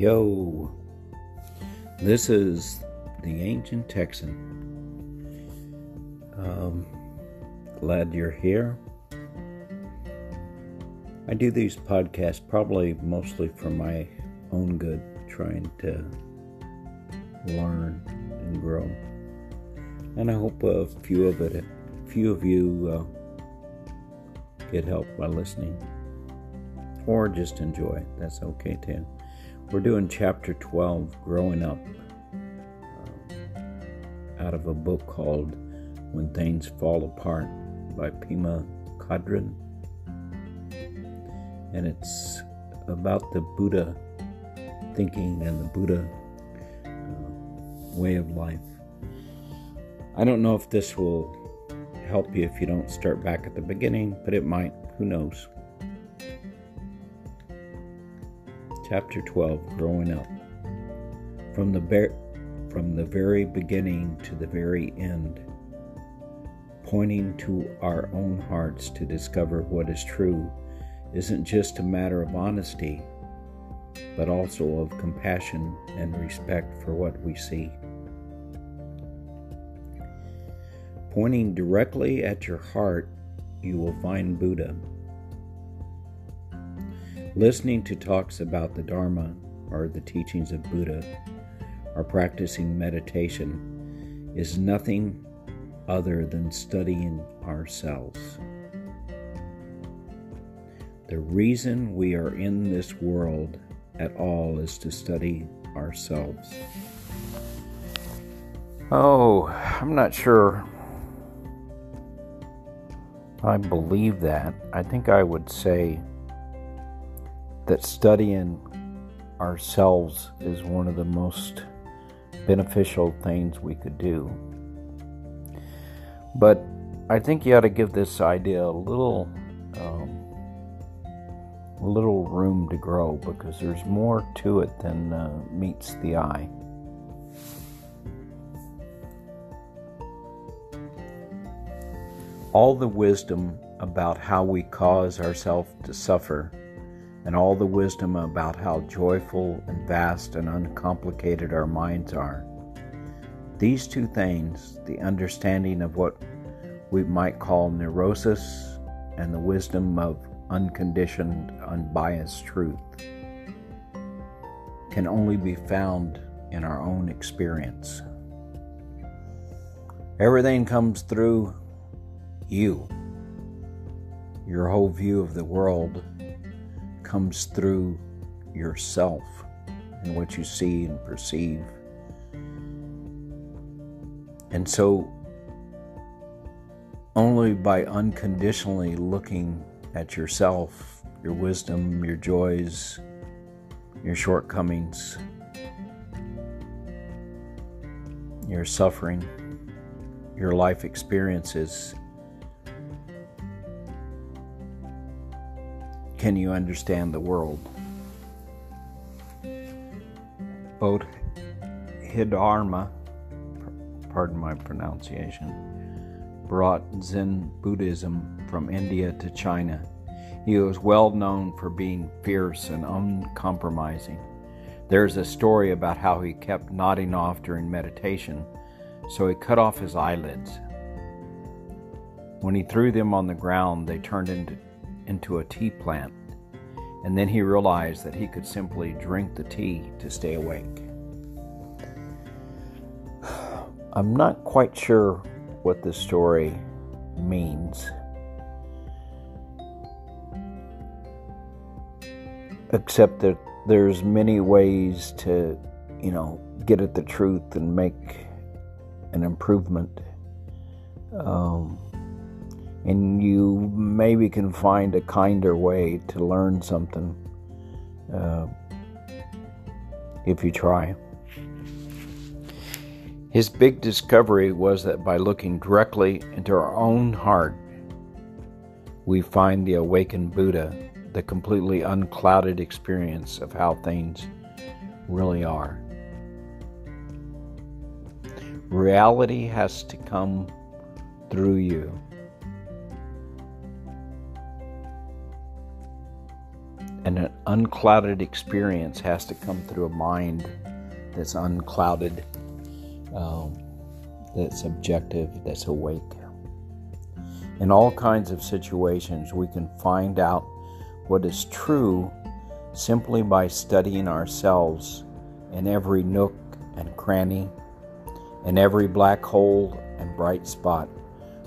Yo, this is the Ancient Texan. Um, glad you're here. I do these podcasts probably mostly for my own good, trying to learn and grow. And I hope a few of it, a few of you uh, get help by listening or just enjoy. That's okay too. We're doing chapter 12, Growing Up, uh, out of a book called When Things Fall Apart by Pema Chodron. And it's about the Buddha thinking and the Buddha uh, way of life. I don't know if this will help you if you don't start back at the beginning, but it might. Who knows? Chapter 12 Growing Up. From the, from the very beginning to the very end, pointing to our own hearts to discover what is true isn't just a matter of honesty, but also of compassion and respect for what we see. Pointing directly at your heart, you will find Buddha. Listening to talks about the Dharma or the teachings of Buddha or practicing meditation is nothing other than studying ourselves. The reason we are in this world at all is to study ourselves. Oh, I'm not sure I believe that. I think I would say that studying ourselves is one of the most beneficial things we could do. But I think you ought to give this idea a little, um, a little room to grow because there's more to it than uh, meets the eye. All the wisdom about how we cause ourselves to suffer and all the wisdom about how joyful and vast and uncomplicated our minds are. These two things, the understanding of what we might call neurosis and the wisdom of unconditioned, unbiased truth, can only be found in our own experience. Everything comes through you. Your whole view of the world comes through yourself and what you see and perceive. And so, only by unconditionally looking at yourself, your wisdom, your joys, your shortcomings, your suffering, your life experiences, can you understand the world? Bodhidharma, pardon my pronunciation, brought Zen Buddhism from India to China. He was well known for being fierce and uncompromising. There's a story about how he kept nodding off during meditation, so he cut off his eyelids. When he threw them on the ground, they turned into into a tea plant, and then he realized that he could simply drink the tea to stay awake. I'm not quite sure what this story means. Except that there's many ways to, you know, get at the truth and make an improvement. Um, and you maybe can find a kinder way to learn something uh, if you try. His big discovery was that by looking directly into our own heart, we find the awakened Buddha, the completely unclouded experience of how things really are. Reality has to come through you. Unclouded experience has to come through a mind that's unclouded, um, that's objective, that's awake. In all kinds of situations, we can find out what is true simply by studying ourselves in every nook and cranny, in every black hole and bright spot,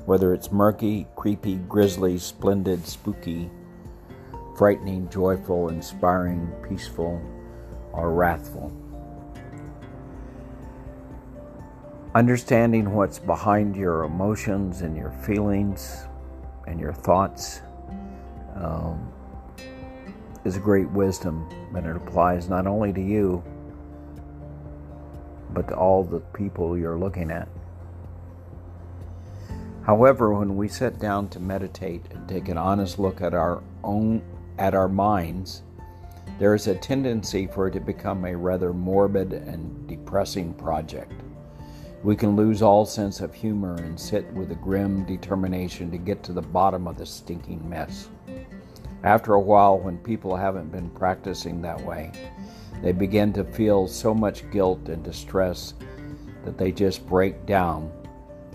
whether it's murky, creepy, grisly, splendid, spooky, frightening, joyful, inspiring, peaceful, or wrathful. Understanding what's behind your emotions and your feelings and your thoughts um, is a great wisdom, and it applies not only to you, but to all the people you're looking at. However, when we sit down to meditate and take an honest look at our own at our minds, there is a tendency for it to become a rather morbid and depressing project. We can lose all sense of humor and sit with a grim determination to get to the bottom of the stinking mess. After a while, when people haven't been practicing that way, they begin to feel so much guilt and distress that they just break down.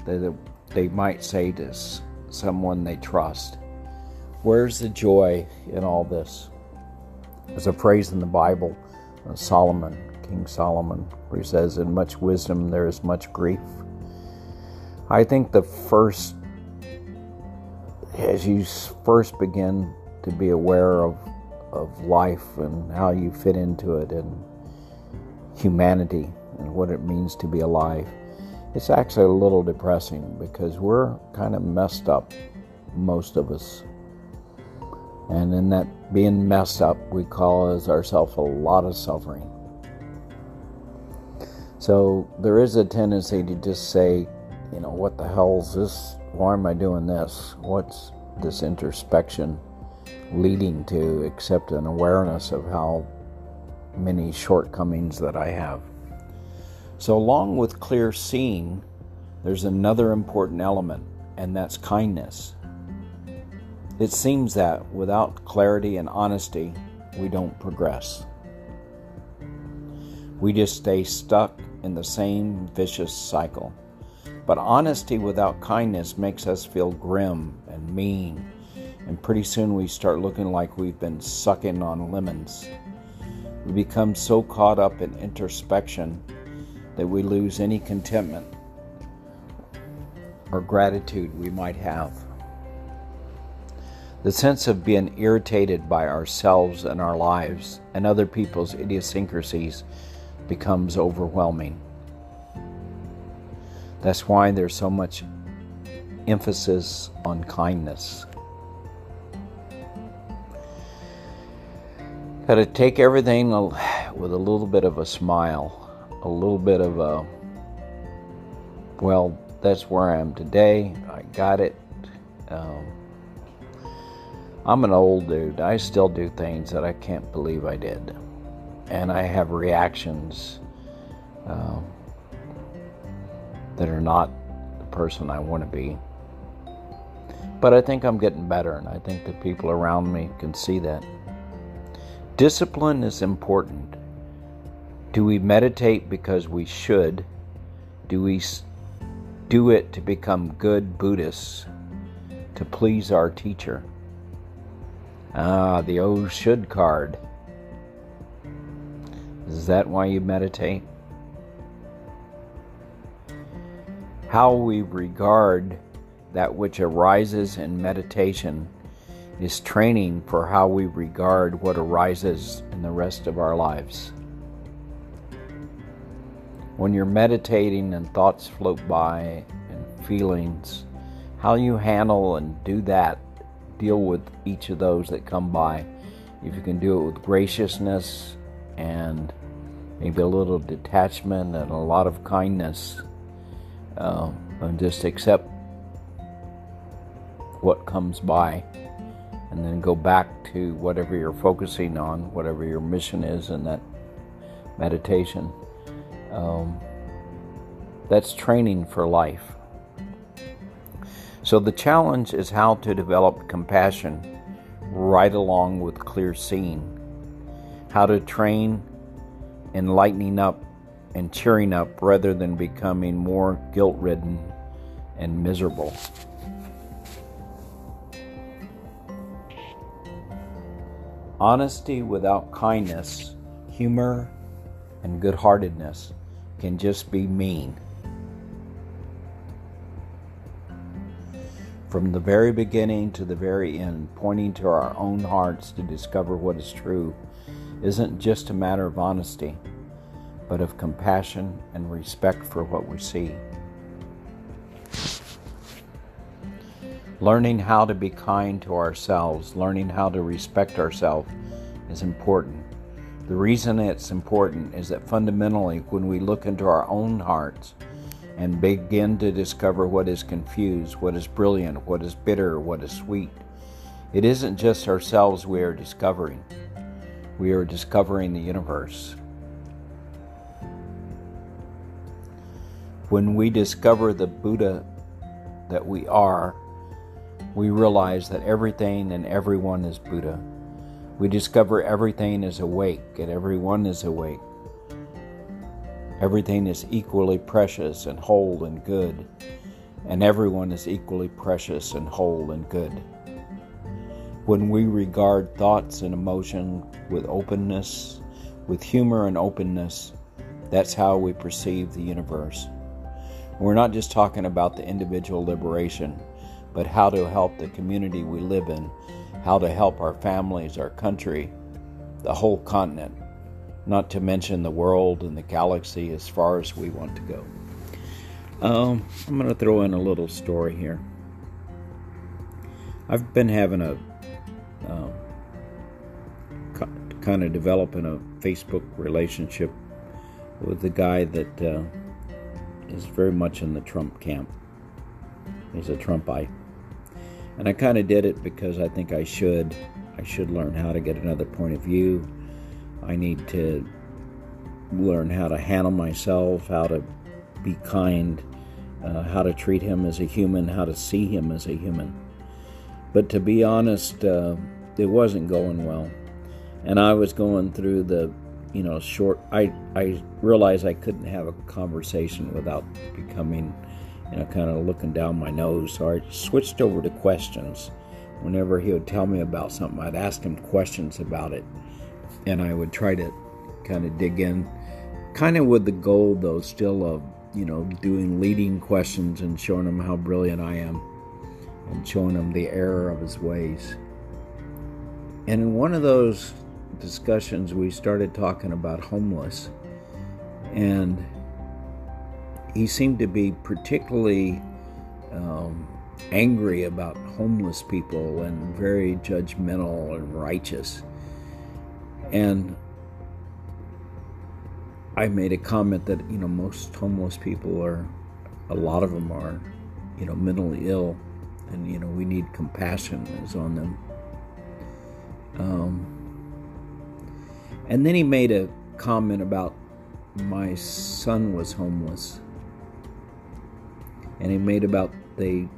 They, they might say to someone they trust, Where's the joy in all this? There's a phrase in the Bible, uh, Solomon, King Solomon, where he says, In much wisdom there is much grief. I think the first, as you first begin to be aware of, of life and how you fit into it and humanity and what it means to be alive, it's actually a little depressing because we're kind of messed up, most of us. And in that being messed up, we cause ourselves a lot of suffering. So there is a tendency to just say, you know, what the hell is this? Why am I doing this? What's this introspection leading to except an awareness of how many shortcomings that I have? So, along with clear seeing, there's another important element, and that's kindness. It seems that without clarity and honesty, we don't progress. We just stay stuck in the same vicious cycle. But honesty without kindness makes us feel grim and mean, and pretty soon we start looking like we've been sucking on lemons. We become so caught up in introspection that we lose any contentment or gratitude we might have. The sense of being irritated by ourselves and our lives and other people's idiosyncrasies becomes overwhelming. That's why there's so much emphasis on kindness. Got to take everything with a little bit of a smile, a little bit of a, well, that's where I am today. I got it. Um, I'm an old dude. I still do things that I can't believe I did. And I have reactions um, that are not the person I want to be. But I think I'm getting better, and I think the people around me can see that. Discipline is important. Do we meditate because we should? Do we do it to become good Buddhists, to please our teacher? Ah, the oh should card. Is that why you meditate? How we regard that which arises in meditation is training for how we regard what arises in the rest of our lives. When you're meditating and thoughts float by and feelings, how you handle and do that deal with each of those that come by. If you can do it with graciousness and maybe a little detachment and a lot of kindness, uh, and just accept what comes by, and then go back to whatever you're focusing on, whatever your mission is in that meditation. Um, that's training for life. So the challenge is how to develop compassion right along with clear seeing. how to train in lightening up and cheering up rather than becoming more guilt ridden and miserable. Honesty without kindness, humor, and good heartedness can just be mean. From the very beginning to the very end, pointing to our own hearts to discover what is true isn't just a matter of honesty, but of compassion and respect for what we see. Learning how to be kind to ourselves, learning how to respect ourselves is important. The reason it's important is that fundamentally, when we look into our own hearts and begin to discover what is confused, what is brilliant, what is bitter, what is sweet, it isn't just ourselves we are discovering. We are discovering the universe. When we discover the Buddha that we are, we realize that everything and everyone is Buddha. We discover everything is awake and everyone is awake. Everything is equally precious and whole and good, and everyone is equally precious and whole and good. When we regard thoughts and emotion with openness, with humor and openness, that's how we perceive the universe. We're not just talking about the individual liberation, but how to help the community we live in, how to help our families, our country, the whole continent, not to mention the world and the galaxy as far as we want to go. Um, I'm going to throw in a little story here. I've been having a um, kind of developing a Facebook relationship with the guy that uh, is very much in the Trump camp. He's a Trumpite. And I kind of did it because I think I should. I should learn how to get another point of view. I need to learn how to handle myself, how to be kind, uh, how to treat him as a human, how to see him as a human. But to be honest, uh, it wasn't going well. And I was going through the you know, short. I I realized I couldn't have a conversation without becoming, you know, kind of looking down my nose. So I switched over to questions. Whenever he would tell me about something, I'd ask him questions about it, and I would try to kind of dig in, kind of with the goal though, still of you know doing leading questions and showing him how brilliant I am, and showing him the error of his ways. And in one of those discussions, we started talking about homeless. And he seemed to be particularly um, angry about homeless people and very judgmental and righteous. And I made a comment that, you know, most homeless people are, a lot of them are, you know, mentally ill. And, you know, we need compassion is on them. Um, and then he made a comment about my son was homeless. And he made about they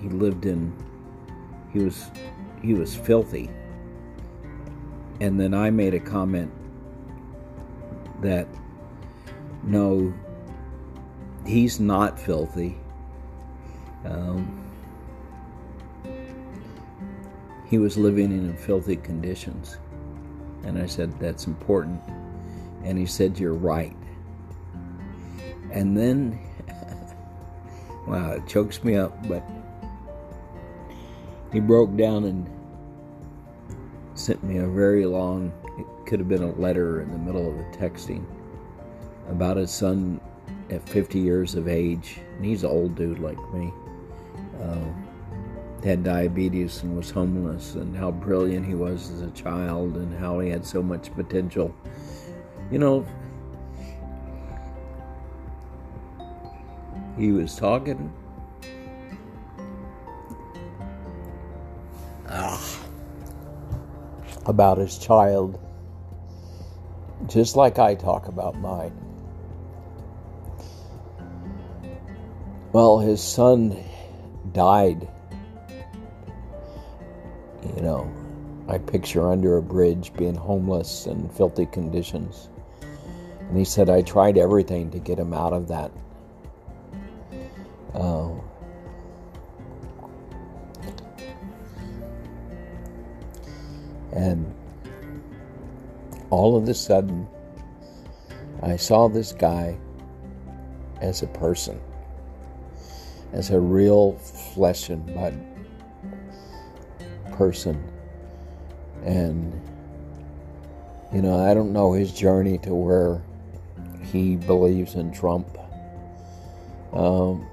he lived in he was he was filthy. And then I made a comment that no he's not filthy. Um, he was living in filthy conditions. And I said, That's important. And he said, You're right. And then, wow, it chokes me up, but he broke down and sent me a very long, it could have been a letter in the middle of the texting about his son at 50 years of age. And he's an old dude like me. Uh, had diabetes and was homeless, and how brilliant he was as a child, and how he had so much potential. You know, he was talking. About his child, just like I talk about mine. Well, his son died you know, I picture under a bridge being homeless and filthy conditions. And he said, I tried everything to get him out of that. Of a sudden, I saw this guy as a person, as a real flesh and blood person. And, you know, I don't know his journey to where he believes in Trump. Um,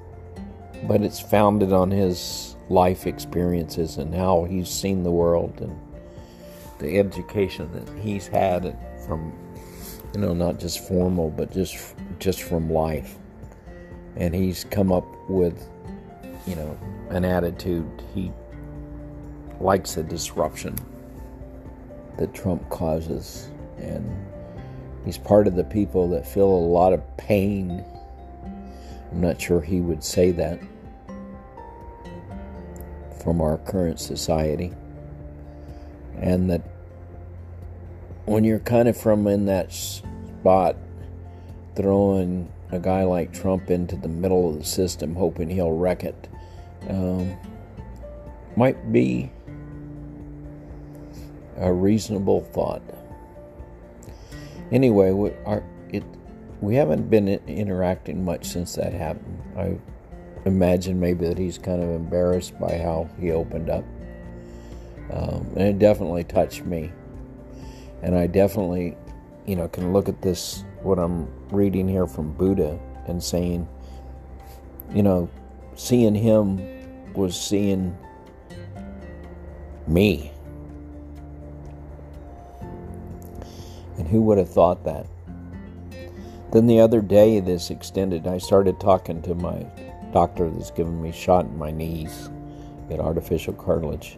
but it's founded on his life experiences and how he's seen the world and the education that he's had from you know not just formal but just just from life. And he's come up with you know an attitude. He likes the disruption that Trump causes. And he's part of the people that feel a lot of pain. I'm not sure he would say that from our current society. And that when you're kind of from in that spot, throwing a guy like Trump into the middle of the system, hoping he'll wreck it, um, might be a reasonable thought. Anyway, we, it, we haven't been interacting much since that happened. I imagine maybe that he's kind of embarrassed by how he opened up. Um, and it definitely touched me. And I definitely, you know, can look at this, what I'm reading here from Buddha, and saying, you know, seeing him was seeing me. And who would have thought that? Then the other day, this extended, I started talking to my doctor that's given me shot in my knees, get artificial cartilage.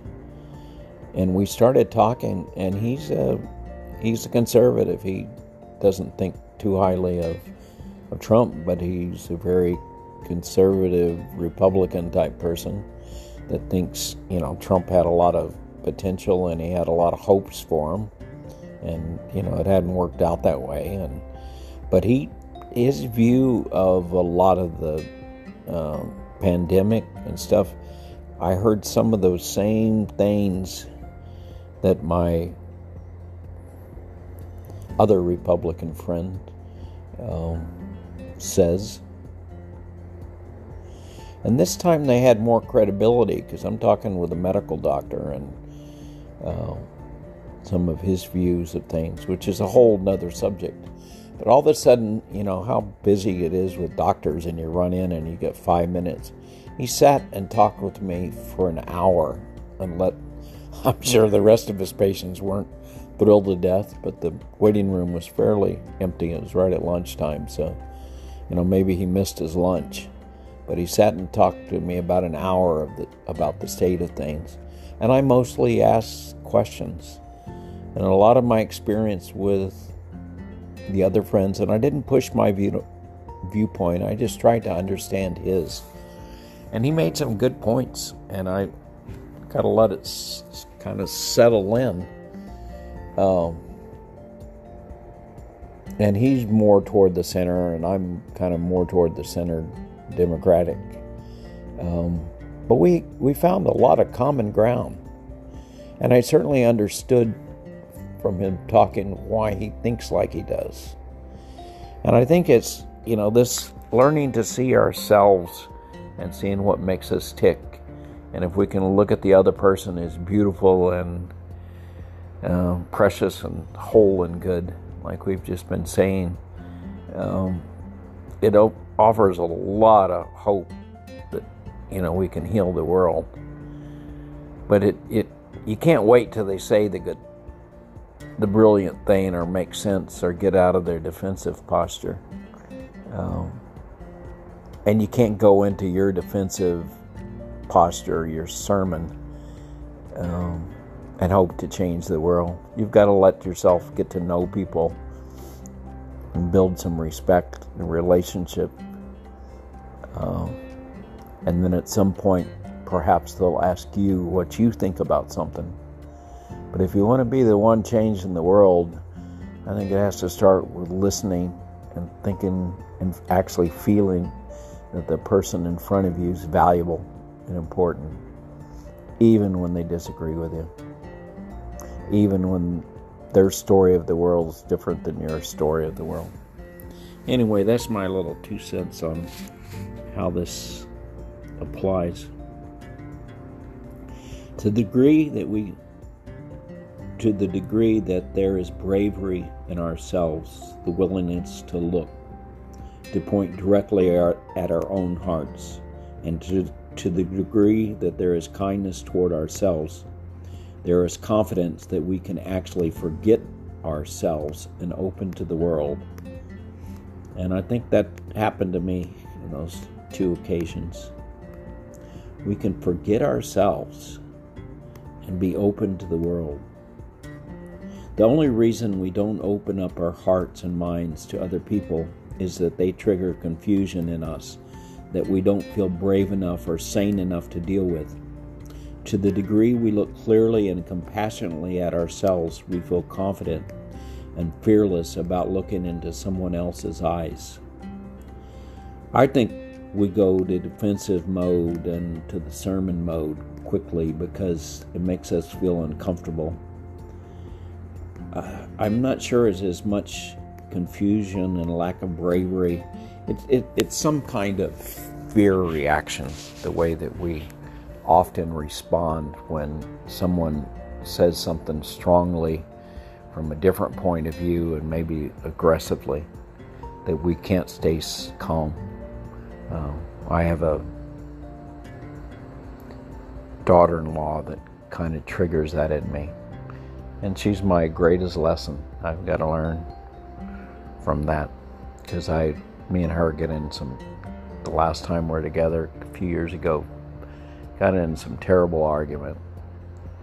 And we started talking, and he's a he's a conservative. He doesn't think too highly of of Trump, but he's a very conservative Republican type person that thinks you know Trump had a lot of potential and he had a lot of hopes for him, and you know it hadn't worked out that way. And but he his view of a lot of the um, pandemic and stuff, I heard some of those same things that my other Republican friend um, says. And this time they had more credibility because I'm talking with a medical doctor and uh, some of his views of things, which is a whole nother subject. But all of a sudden, you know, how busy it is with doctors, and you run in and you get five minutes. He sat and talked with me for an hour and let, I'm sure the rest of his patients weren't thrilled to death, but the waiting room was fairly empty. It was right at lunchtime, so you know maybe he missed his lunch. But he sat and talked to me about an hour of the, about the state of things, and I mostly asked questions. And a lot of my experience with the other friends, and I didn't push my view, viewpoint. I just tried to understand his, and he made some good points, and I got to let it s- kind of settle in um, and he's more toward the center, and I'm kind of more toward the center Democratic. Um, but we, we found a lot of common ground. And I certainly understood from him talking why he thinks like he does. And I think it's, you know, this learning to see ourselves and seeing what makes us tick. And if we can look at the other person as beautiful and uh, precious and whole and good, like we've just been saying. Um, it op- offers a lot of hope that you know we can heal the world. But it, it you can't wait till they say the good, the brilliant thing, or make sense, or get out of their defensive posture. Um, and you can't go into your defensive posture, your sermon. Um, and hope to change the world. You've got to let yourself get to know people and build some respect and relationship. Uh, and then at some point, perhaps they'll ask you what you think about something. But if you want to be the one changing the world, I think it has to start with listening and thinking and actually feeling that the person in front of you is valuable and important, even when they disagree with you, even when their story of the world is different than your story of the world. Anyway, that's my little two cents on how this applies. To the degree that we to the degree that there is bravery in ourselves, the willingness to look, to point directly at our own hearts, and to, to the degree that there is kindness toward ourselves, there is confidence that we can actually forget ourselves and open to the world. And I think that happened to me in those two occasions. We can forget ourselves and be open to the world. The only reason we don't open up our hearts and minds to other people is that they trigger confusion in us that we don't feel brave enough or sane enough to deal with. To the degree we look clearly and compassionately at ourselves, we feel confident and fearless about looking into someone else's eyes. I think we go to defensive mode and to the sermon mode quickly because it makes us feel uncomfortable uh, I'm not sure it's as much confusion and lack of bravery. It, it, it's some kind of fear reaction, the way that we often respond when someone says something strongly from a different point of view and maybe aggressively, that we can't stay calm. Uh, I have a daughter in law that kind of triggers that in me. And she's my greatest lesson. I've got to learn from that because I, me and her get in some, the last time we are together a few years ago, got in some terrible argument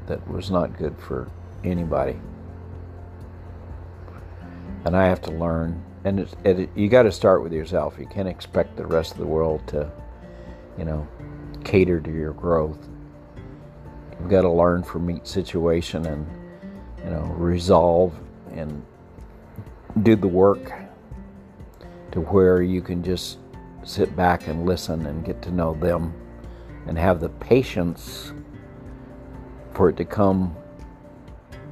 that was not good for anybody. And I have to learn, and it's, it, you got to start with yourself. You can't expect the rest of the world to, you know, cater to your growth. You've got to learn from each situation and you know, resolve and do the work to where you can just sit back and listen and get to know them and have the patience for it to come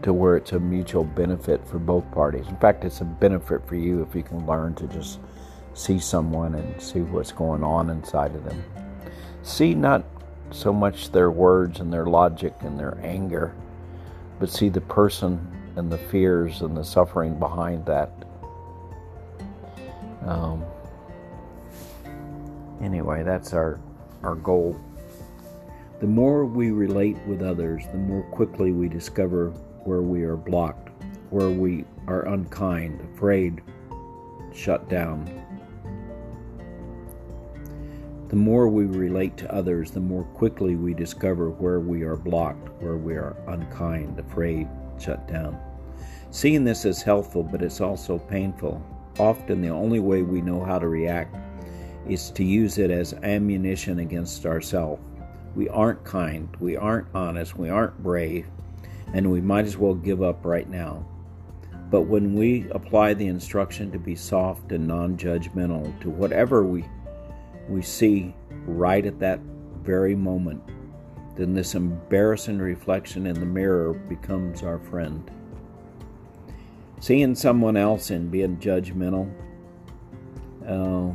to where it's a mutual benefit for both parties. In fact, it's a benefit for you if you can learn to just see someone and see what's going on inside of them. See not so much their words and their logic and their anger but see the person and the fears and the suffering behind that. Um, anyway, that's our our goal. The more we relate with others, the more quickly we discover where we are blocked, where we are unkind, afraid, shut down. The more we relate to others, the more quickly we discover where we are blocked, where we are unkind, afraid, shut down. Seeing this is helpful, but it's also painful. Often, the only way we know how to react is to use it as ammunition against ourselves. We aren't kind, we aren't honest, we aren't brave, and we might as well give up right now. But when we apply the instruction to be soft and non judgmental to whatever we we see right at that very moment, then this embarrassing reflection in the mirror becomes our friend. Seeing someone else and being judgmental, uh,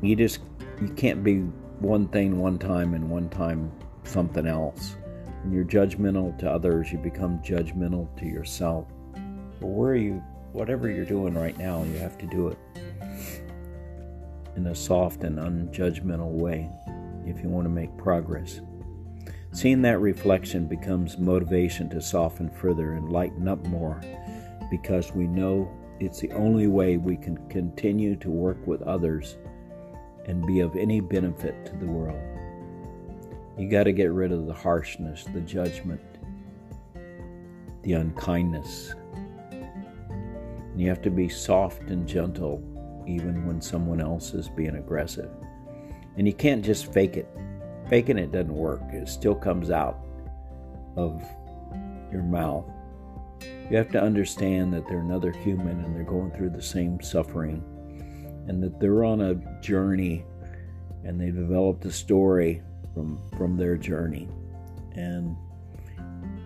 you just you can't be one thing one time and one time something else. When you're judgmental to others, you become judgmental to yourself. But where you whatever you're doing right now, you have to do it in a soft and unjudgmental way if you want to make progress. Seeing that reflection becomes motivation to soften further and lighten up more because we know it's the only way we can continue to work with others and be of any benefit to the world. You got to get rid of the harshness, the judgment, the unkindness, and you have to be soft and gentle even when someone else is being aggressive. And you can't just fake it. faking it doesn't work. It still comes out of your mouth. You have to understand that they're another human and they're going through the same suffering and that they're on a journey and they developed a story from from their journey. And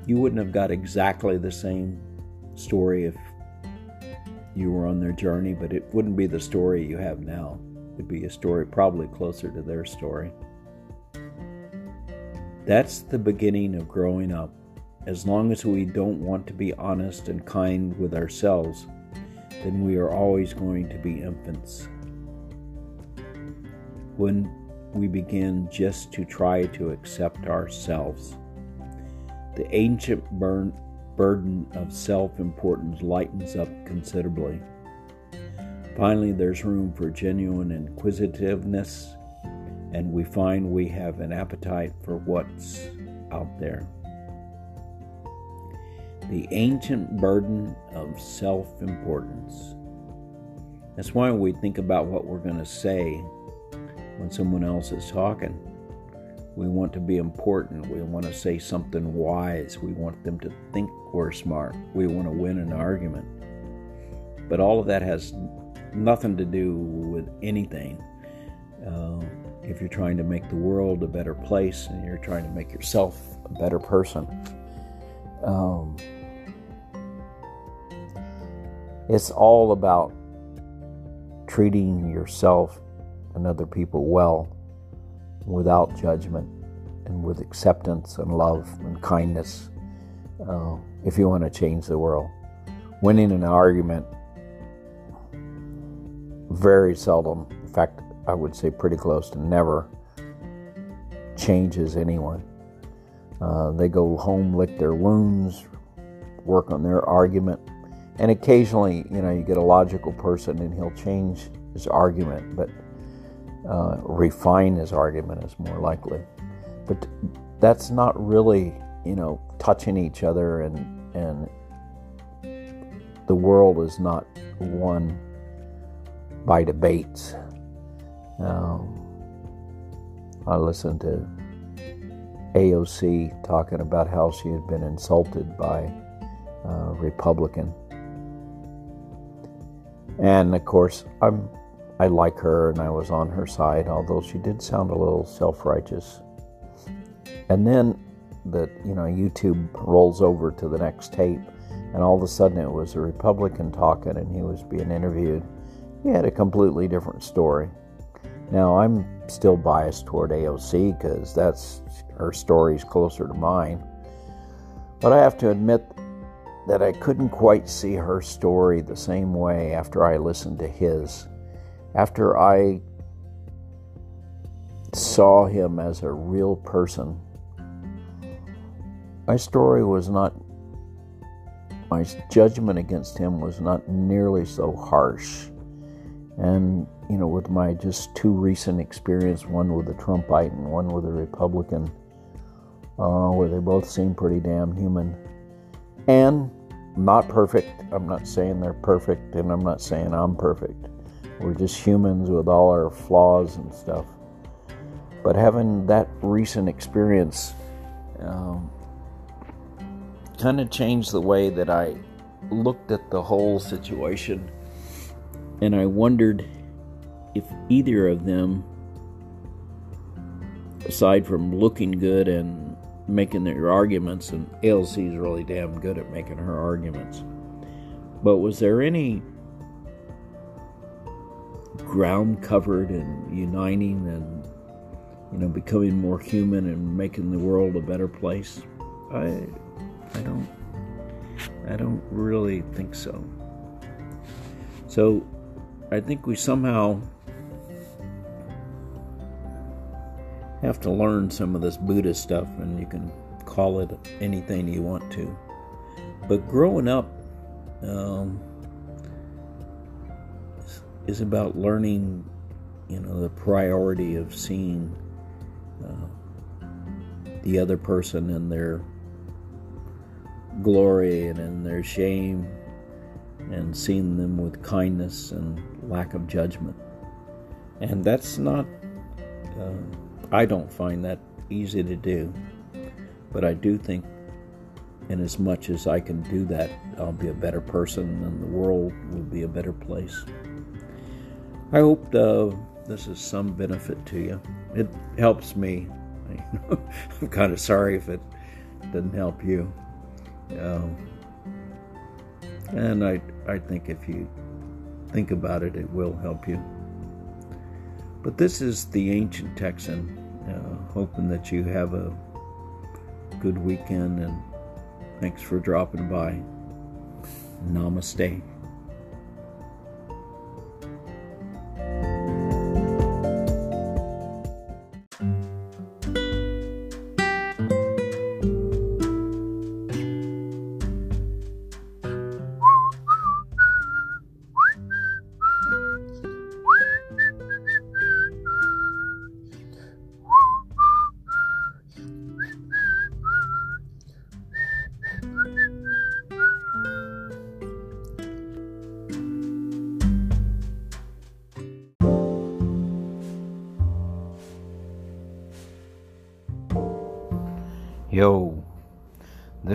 you wouldn't have got exactly the same story if you were on their journey, but it wouldn't be the story you have now. It'd be a story probably closer to their story. That's the beginning of growing up. As long as we don't want to be honest and kind with ourselves, then we are always going to be infants. When we begin just to try to accept ourselves, the ancient burn, burden of self importance lightens up considerably. Finally, there's room for genuine inquisitiveness, and we find we have an appetite for what's out there. The ancient burden of self importance. That's why we think about what we're going to say when someone else is talking. We want to be important. We want to say something wise. We want them to think we're smart. We want to win an argument. But all of that has nothing to do with anything. Uh, if you're trying to make the world a better place and you're trying to make yourself a better person, um, it's all about treating yourself and other people well without judgment and with acceptance and love and kindness uh, if you want to change the world. Winning an argument, very seldom, in fact, I would say pretty close to never, changes anyone. Uh, they go home, lick their wounds, work on their argument, and occasionally, you know, you get a logical person and he'll change his argument, but uh, refine his argument is more likely. But that's not really, you know, touching each other and and the world is not won by debates. Um, I listened to AOC talking about how she had been insulted by a Republican. And of course, I'm I like her and I was on her side, although she did sound a little self righteous. And then the you know YouTube rolls over to the next tape, and all of a sudden it was a Republican talking, and he was being interviewed. He had a completely different story. Now I'm still biased toward AOC because that's her story's closer to mine, but I have to admit that I couldn't quite see her story the same way after I listened to his after I saw him as a real person, my story was not, my judgment against him was not nearly so harsh. And, you know, with my just two recent experience, one with a Trumpite and one with a Republican, uh, where they both seem pretty damn human. And not perfect. I'm not saying they're perfect, and I'm not saying I'm perfect. We're just humans with all our flaws and stuff. But having that recent experience um, kind of changed the way that I looked at the whole situation. And I wondered if either of them, aside from looking good and making their arguments, and AOC is really damn good at making her arguments, but was there any ground covered and uniting and you know becoming more human and making the world a better place? I i don't i don't really think so. So i think we somehow have to learn some of this buddhist stuff and you can call it anything you want to but growing up um, is about learning, you know, the priority of seeing uh, the other person in their glory and in their shame and seeing them with kindness and lack of judgment. And that's not, uh, I don't find that easy to do. But I do think, in as much as I can do that, I'll be a better person and the world will be a better place. I hope uh, this is some benefit to you. It helps me. I'm kind of sorry if it doesn't help you. Um, and I, I think if you think about it, it will help you. But this is the ancient Texan, uh, hoping that you have a good weekend and thanks for dropping by. Namaste.